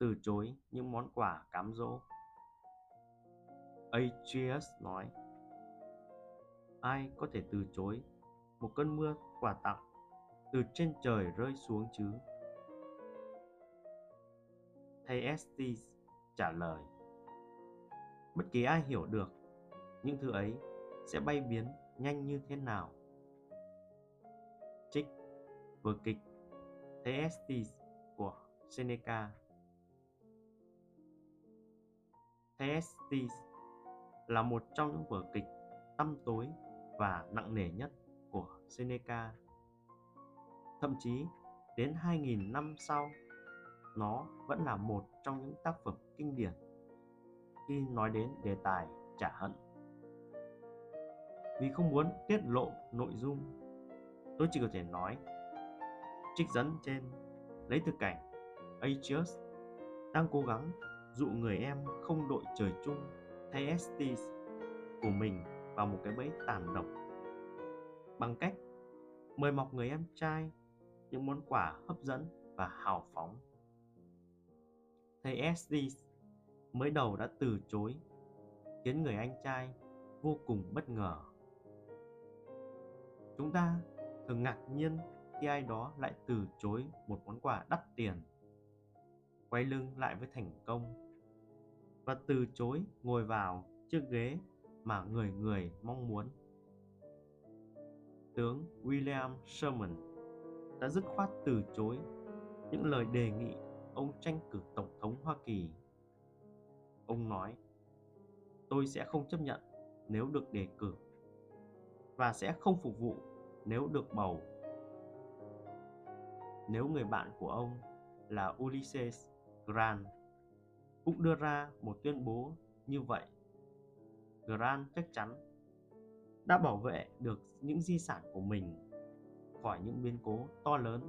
từ chối những món quà cám dỗ. Atreus nói, ai có thể từ chối một cơn mưa quà tặng từ trên trời rơi xuống chứ? Thaestes trả lời, bất kỳ ai hiểu được những thứ ấy sẽ bay biến nhanh như thế nào. Trích vở kịch Thaestes của Seneca Thyestes là một trong những vở kịch tăm tối và nặng nề nhất của Seneca. Thậm chí đến 2.000 năm sau, nó vẫn là một trong những tác phẩm kinh điển khi nói đến đề tài trả hận. Vì không muốn tiết lộ nội dung, tôi chỉ có thể nói trích dẫn trên lấy từ cảnh Aegeus đang cố gắng dụ người em không đội trời chung, thay Estes của mình vào một cái bẫy tàn độc bằng cách mời mọc người em trai những món quà hấp dẫn và hào phóng. Thầy Estes mới đầu đã từ chối, khiến người anh trai vô cùng bất ngờ. Chúng ta thường ngạc nhiên khi ai đó lại từ chối một món quà đắt tiền quay lưng lại với thành công. Và từ chối ngồi vào chiếc ghế mà người người mong muốn. Tướng William Sherman đã dứt khoát từ chối những lời đề nghị ông tranh cử tổng thống Hoa Kỳ. Ông nói, tôi sẽ không chấp nhận nếu được đề cử và sẽ không phục vụ nếu được bầu. Nếu người bạn của ông là Ulysses Grant cũng đưa ra một tuyên bố như vậy. Grant chắc chắn đã bảo vệ được những di sản của mình khỏi những biến cố to lớn